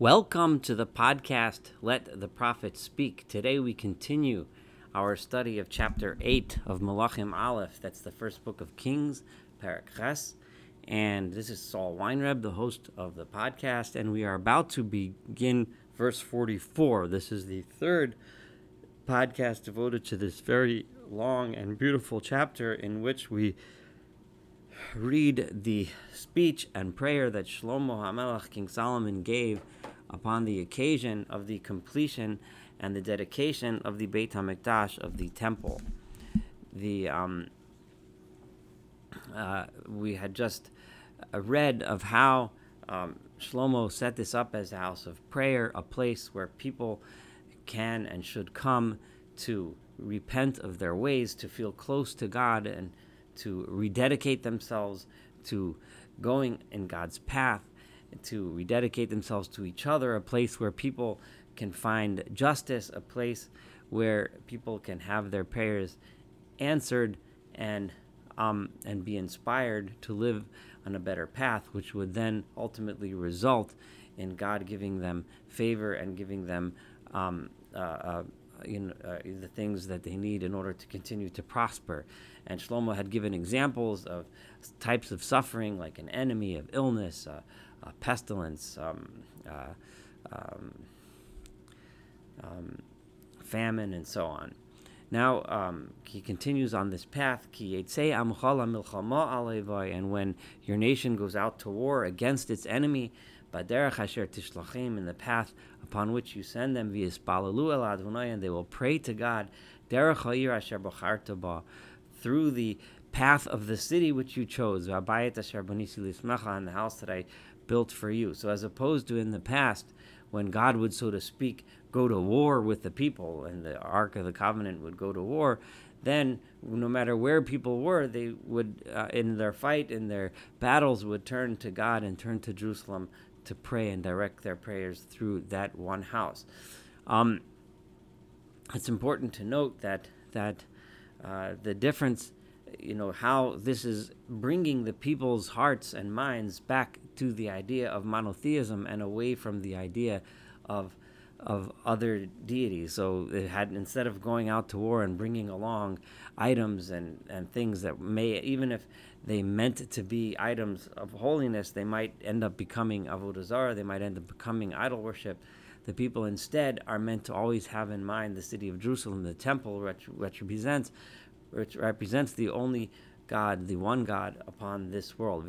Welcome to the podcast, Let the Prophet Speak. Today we continue our study of chapter 8 of Malachim Aleph. That's the first book of Kings, Parak. And this is Saul Weinreb, the host of the podcast. And we are about to begin verse 44. This is the third podcast devoted to this very long and beautiful chapter in which we read the speech and prayer that Shlomo HaMelech, King Solomon, gave upon the occasion of the completion and the dedication of the Beit HaMikdash of the temple. The um, uh, we had just read of how um, Shlomo set this up as a house of prayer, a place where people can and should come to repent of their ways, to feel close to God, and to rededicate themselves to going in God's path to rededicate themselves to each other, a place where people can find justice, a place where people can have their prayers answered and um, and be inspired to live on a better path, which would then ultimately result in God giving them favor and giving them um, uh, uh, you know, uh, the things that they need in order to continue to prosper. And Shlomo had given examples of types of suffering, like an enemy, of illness, uh, pestilence, um, uh, um, um, famine, and so on. Now he continues on this path. And when your nation goes out to war against its enemy, in the path upon which you send them, and they will pray to God through the path of the city which you chose, and the house that I built for you. So, as opposed to in the past, when God would, so to speak, go to war with the people and the Ark of the Covenant would go to war, then no matter where people were, they would, uh, in their fight, in their battles, would turn to God and turn to Jerusalem to pray and direct their prayers through that one house. Um, it's important to note that that uh, the difference you know how this is bringing the people's hearts and minds back to the idea of monotheism and away from the idea of of other deities. So it had instead of going out to war and bringing along items and, and things that may even if they meant to be items of holiness, they might end up becoming avodah zarah. They might end up becoming idol worship. The people instead are meant to always have in mind the city of Jerusalem, the temple, which, represents which represents the only God, the one God upon this world.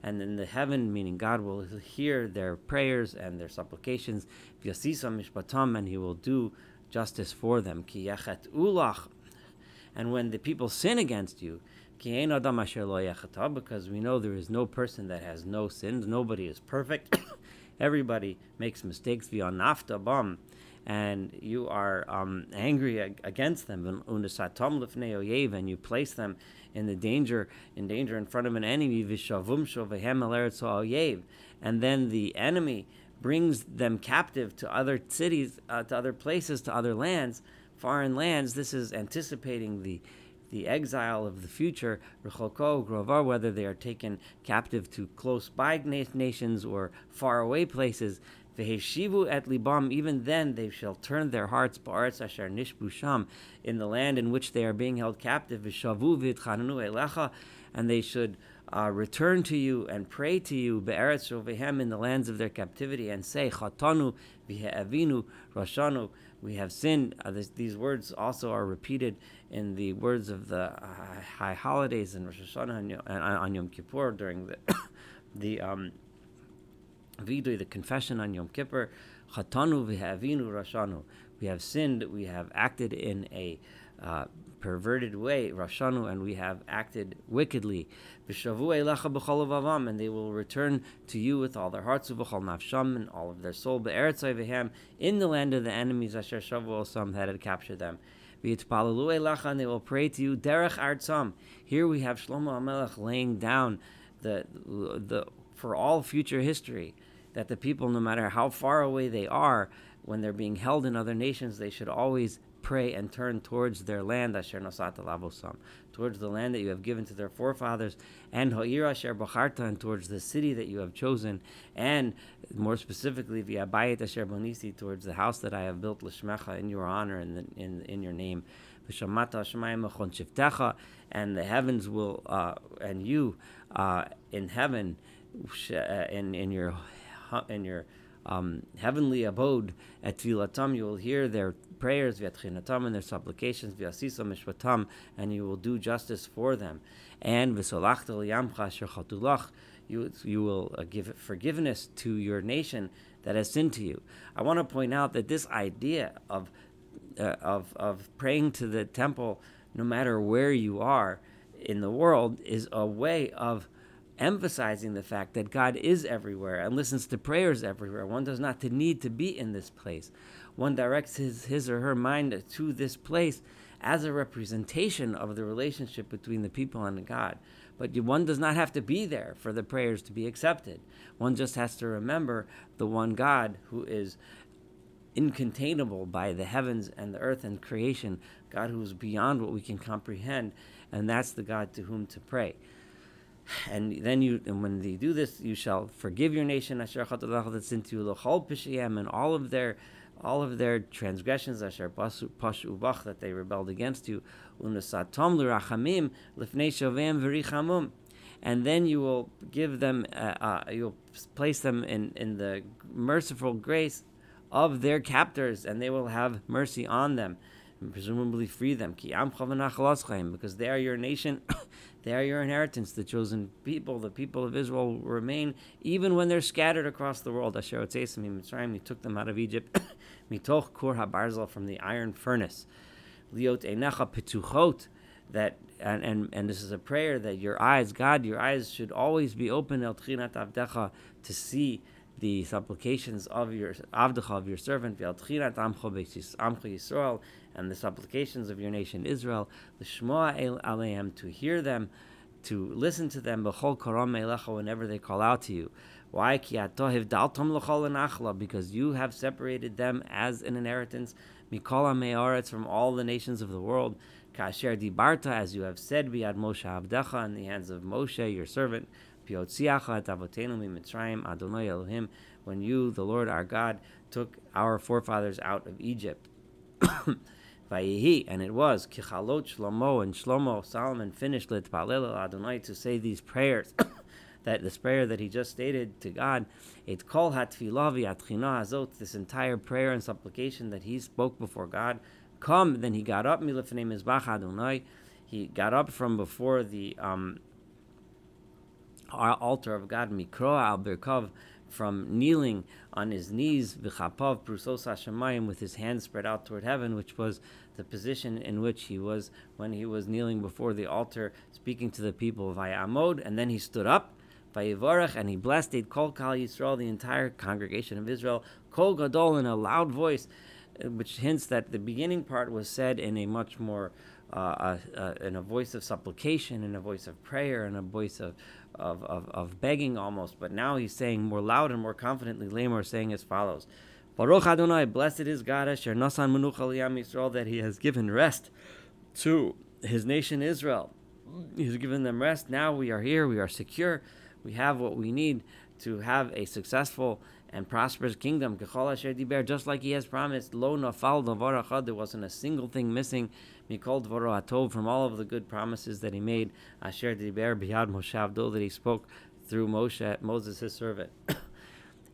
And in the heaven, meaning God will hear their prayers and their supplications. And He will do justice for them. And when the people sin against you, because we know there is no person that has no sins, nobody is perfect. Everybody makes mistakes. And you are um, angry against them, and you place them in the danger, in danger in front of an enemy, and then the enemy brings them captive to other cities, uh, to other places, to other lands, foreign lands. This is anticipating the the exile of the future, whether they are taken captive to close by nations or far away places, Veheshivu et libam, even then they shall turn their hearts, ba'aretz asher nishbu sham, in the land in which they are being held captive, v'shavu v'itchananu elecha, and they should uh, return to you and pray to you, be'eretz rovehem, in the lands of their captivity, and say, chatanu v'he'avinu rashanu, we have sinned. Uh, this, these words also are repeated in the words of the uh, high holidays in Rosh Hashanah and on Yom Kippur during the the um, Vidui, the confession on Yom Kippur, Chatanu v'havinu rashanu. We have sinned, we have acted in a uh, perverted way, rashanu, and we have acted wickedly. And they will return to you with all their hearts, nafsham, and all of their soul, in the land of the enemies, asher shavu osam, that had captured them. And they will pray to you, derech artsam. Here we have Shlomo HaMelech laying down the, the for all future history that the people, no matter how far away they are, when they're being held in other nations, they should always pray and turn towards their land, Asher Nasat Lavosam, towards the land that you have given to their forefathers, and Ha'ir Asher Bacharta, and towards the city that you have chosen, and more specifically, V'abayit Asher Bonisi, towards the house that I have built Lishmecha in your honor and in, in, in your name. And the heavens will, uh, and you uh, in heaven, uh, in, in your, in your um, heavenly abode at Tfilatam, you will hear their prayers, Vyatchinatam, and their supplications, Vyasisa Mishpatam, and you will do justice for them. And Visolachta Liyamcha Shechatulach, you, you will uh, give forgiveness to your nation that has sinned to you. I want to point out that this idea of, uh, of, of praying to the temple, no matter where you are in the world, is a way of emphasizing the fact that God is everywhere and listens to prayers everywhere. One does not need to be in this place. One directs his, his or her mind to this place as a representation of the relationship between the people and God. But one does not have to be there for the prayers to be accepted. One just has to remember the one God who is incontainable by the heavens and the earth and creation, God who is beyond what we can comprehend, and that's the God to whom to pray and then you and when they do this you shall forgive your nation asher that's into you and all of their all of their transgressions asher pashu bach that they rebelled against you. Unasatom lirachamim lifnei shovem v'richamum. And then you will give them uh, uh, you'll place them in in the merciful grace of their captors and they will have mercy on them and presumably free them because they are your nation They are your inheritance, the chosen people. The people of Israel will remain even when they're scattered across the world. Asher Mitzrayim, he took them out of Egypt. Mitoch Kur HaBarzel, from the iron furnace. Liot Enecha Petuchot, that and, and and this is a prayer that your eyes, God, your eyes should always be open El Tchinat Avdecha to see the supplications of your Avdecha of your servant, El Tchinat Amcho Yisrael, and the supplications of your nation Israel, the l'shmoa aleim, to hear them, to listen to them, b'chol karam melecha, whenever they call out to you. Why? Because you have separated them as an inheritance, mikol me'aretz, from all the nations of the world. Kasher dibarta, as you have said, biad Moshe avdecha, in the hands of Moshe, your servant, when you, the Lord our God, took our forefathers out of Egypt. And it was Kichalot Shlomo and Shlomo Solomon finished Litpalel Adonai to say these prayers. that this prayer that he just stated to God, it kol hatfilavi atchina azot, this entire prayer and supplication that he spoke before God. Come, then he got up milifnei mizbach Adonai. He got up from before the um, altar of God, mikro al birkov, from kneeling on his knees, Vichapov, prusos hashemayim, with his hands spread out toward heaven, which was the position in which he was when he was kneeling before the altar, speaking to the people of Amod, and then he stood up, vayivarach, and he blessed kol kal Yisrael, the entire congregation of Israel, kol gadol, in a loud voice, which hints that the beginning part was said in a much more uh, uh, uh, in a voice of supplication, in a voice of prayer, in a voice of, of, of, of begging almost. But now he's saying more loud and more confidently, Lamor saying as follows. Baruch Adonai, blessed is God, Asher Nasan Menucha Yisrael, that He has given rest to His nation Israel. He's given them rest. Now we are here. We are secure. We have what we need to have a successful and prosperous kingdom. Just like He has promised, Lo Nafal There wasn't a single thing missing Mikol Dvoro Atov, from all of the good promises that he made, Asher Diber Biyad Moshe that he spoke through Moshe, Moses, his servant.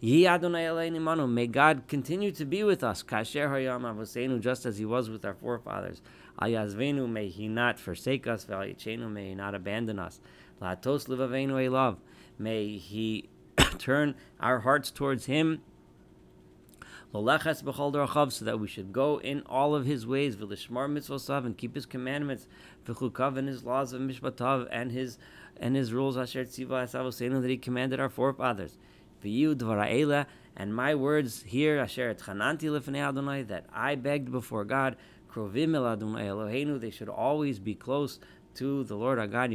May God continue to be with us, Kasher Hayam Avosenu, just as He was with our forefathers. Ayazvenu, may He not forsake us, Valichenu, may He not abandon us. Latos Livavenu love, may He turn our hearts towards Him so that we should go in all of his ways, and keep his commandments, and his laws of mishpatav, and his and his rules, asher tziva that he commanded our forefathers. And my words here, asher Adonai, that I begged before God, they should always be close to the Lord our God,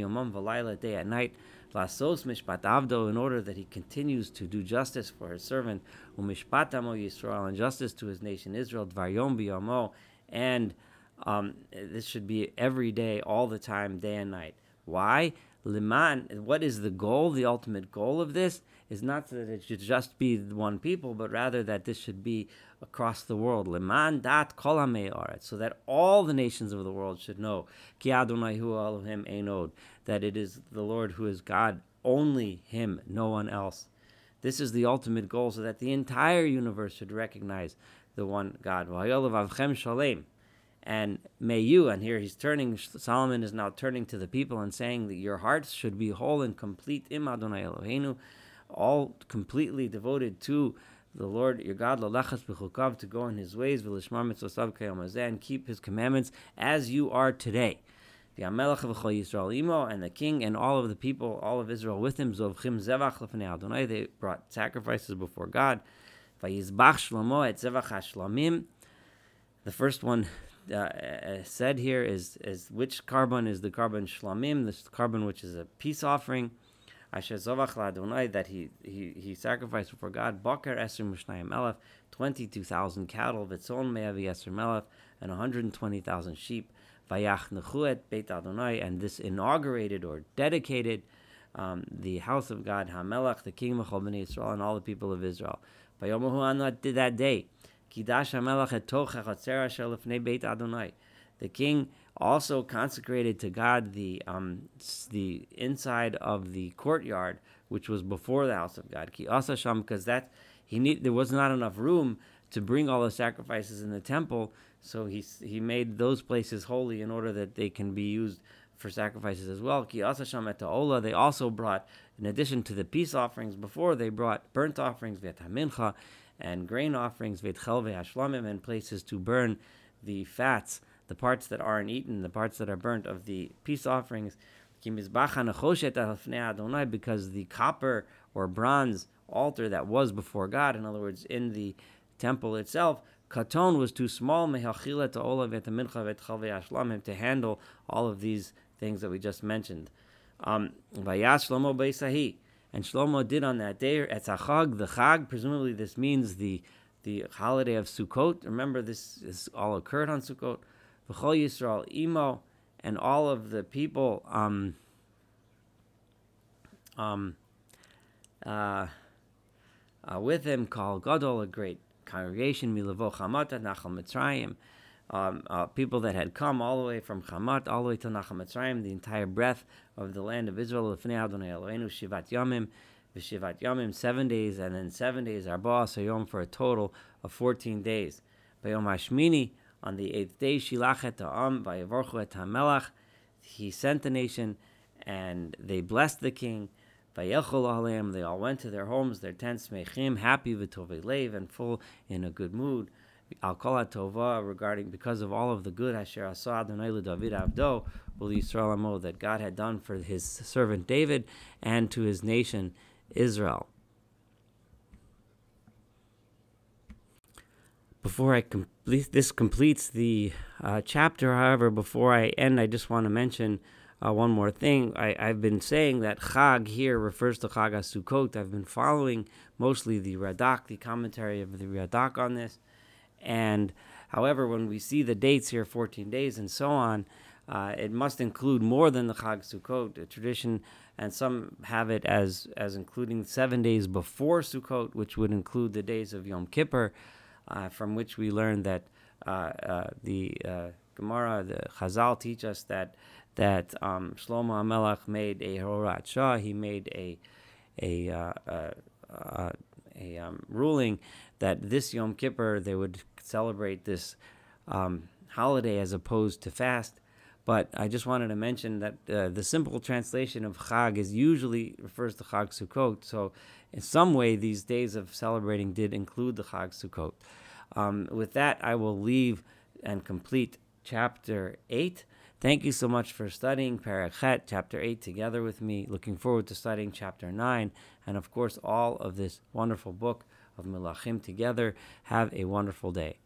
day and night. Lasos mishpat avdo, in order that he continues to do justice for his servant, umishpat amo Yisrael, and justice to his nation Israel, dvar yom biyamo, and um, this should be every day, all the time, day and night. Why? Liman, what is the goal? The ultimate goal of this is not that it should just be the one people, but rather that this should be across the world. Liman dat kol so that all the nations of the world should know ki Adonai hu Elohim that it is the Lord who is God, only Him, no one else. This is the ultimate goal, so that the entire universe should recognize the one God. And may you, and here he's turning, Solomon is now turning to the people and saying that your hearts should be whole and complete, im Adonai Eloheinu, all completely devoted to the Lord your God, to go in his ways, and keep his commandments as you are today. The Amelech of Yisrael and the king and all of the people, all of Israel with him, they brought sacrifices before God. The first one uh, uh, said here is is which korban is the korban shlamim, this korban which is a peace offering. Asher zovach la'Adonai that he, he he sacrificed before God. Bakar eser mushnayim elef, twenty two thousand cattle. Vitzon me'avi eser melef, and one hundred and twenty thousand sheep. Vayach nechuet beit Adonai, and this inaugurated or dedicated um, the house of God, Hamelach, the king of Bnei Israel, and all the people of Israel. Vayomahu did that day. Kidash Hamelach et Beit Adonai. The king also consecrated to God the um, the inside of the courtyard, which was before the house of God. Ki Asasham, because that he need there was not enough room to bring all the sacrifices in the temple, so he he made those places holy in order that they can be used for sacrifices as well. Ki Asasham et Ola. They also brought, in addition to the peace offerings before, they brought burnt offerings, Mincha, and grain offerings, and places to burn the fats, the parts that aren't eaten, the parts that are burnt of the peace offerings. Because the copper or bronze altar that was before God, in other words, in the temple itself, Katon was too small to handle all of these things that we just mentioned. Um, and Shlomo did on that day at Chag, the Chag. Presumably, this means the the holiday of Sukkot. Remember, this, this all occurred on Sukkot. V'chol Yisrael imo, and all of the people um, um, uh, uh, with him called Gadol, a great congregation, Milavo Chamata, Nachal Mitzrayim um, uh, people that had come all the way from Hamat all the way to Nachal Mitzrayim, the entire breadth of the land of Israel, Lefnei Adonai Eloheinu, Shivat Yomim, V'Shivat Yomim, seven days, and then seven days Arba Sayom for a total of 14 days. Bayom Hashmini, on the eighth day, Shilach et Ha'am, Vayavorchu et HaMelach, he sent the nation, and they blessed the king, Vayechol Aleim, they all went to their homes, their tents, Mechim, happy, V'Tovei Lev, and full in a good mood. Al Tova regarding because of all of the good Asher Asa Adonai David Avdo Ul Yisrael that God had done for His servant David and to His nation Israel. Before I complete this completes the uh, chapter, however, before I end, I just want to mention uh, one more thing. I, have been saying that Chag here refers to Chag Sukkot. I've been following mostly the Radak, the commentary of the Radak on this. And however, when we see the dates here, 14 days and so on, uh, it must include more than the Chag Sukkot, a tradition, and some have it as as including seven days before Sukkot, which would include the days of Yom Kippur, from which we learn that uh, uh the uh, Gemara, the Chazal teach us that that um, Shlomo Amelach made a Horat Shah, he made a a uh, a um, ruling that this Yom Kippur they would celebrate this um, holiday as opposed to fast. But I just wanted to mention that uh, the simple translation of Chag is usually refers to Chag Sukkot. So, in some way, these days of celebrating did include the Chag Sukkot. Um, with that, I will leave and complete chapter 8. Thank you so much for studying Parachet, chapter 8, together with me. Looking forward to studying chapter 9, and of course, all of this wonderful book of Melachim together. Have a wonderful day.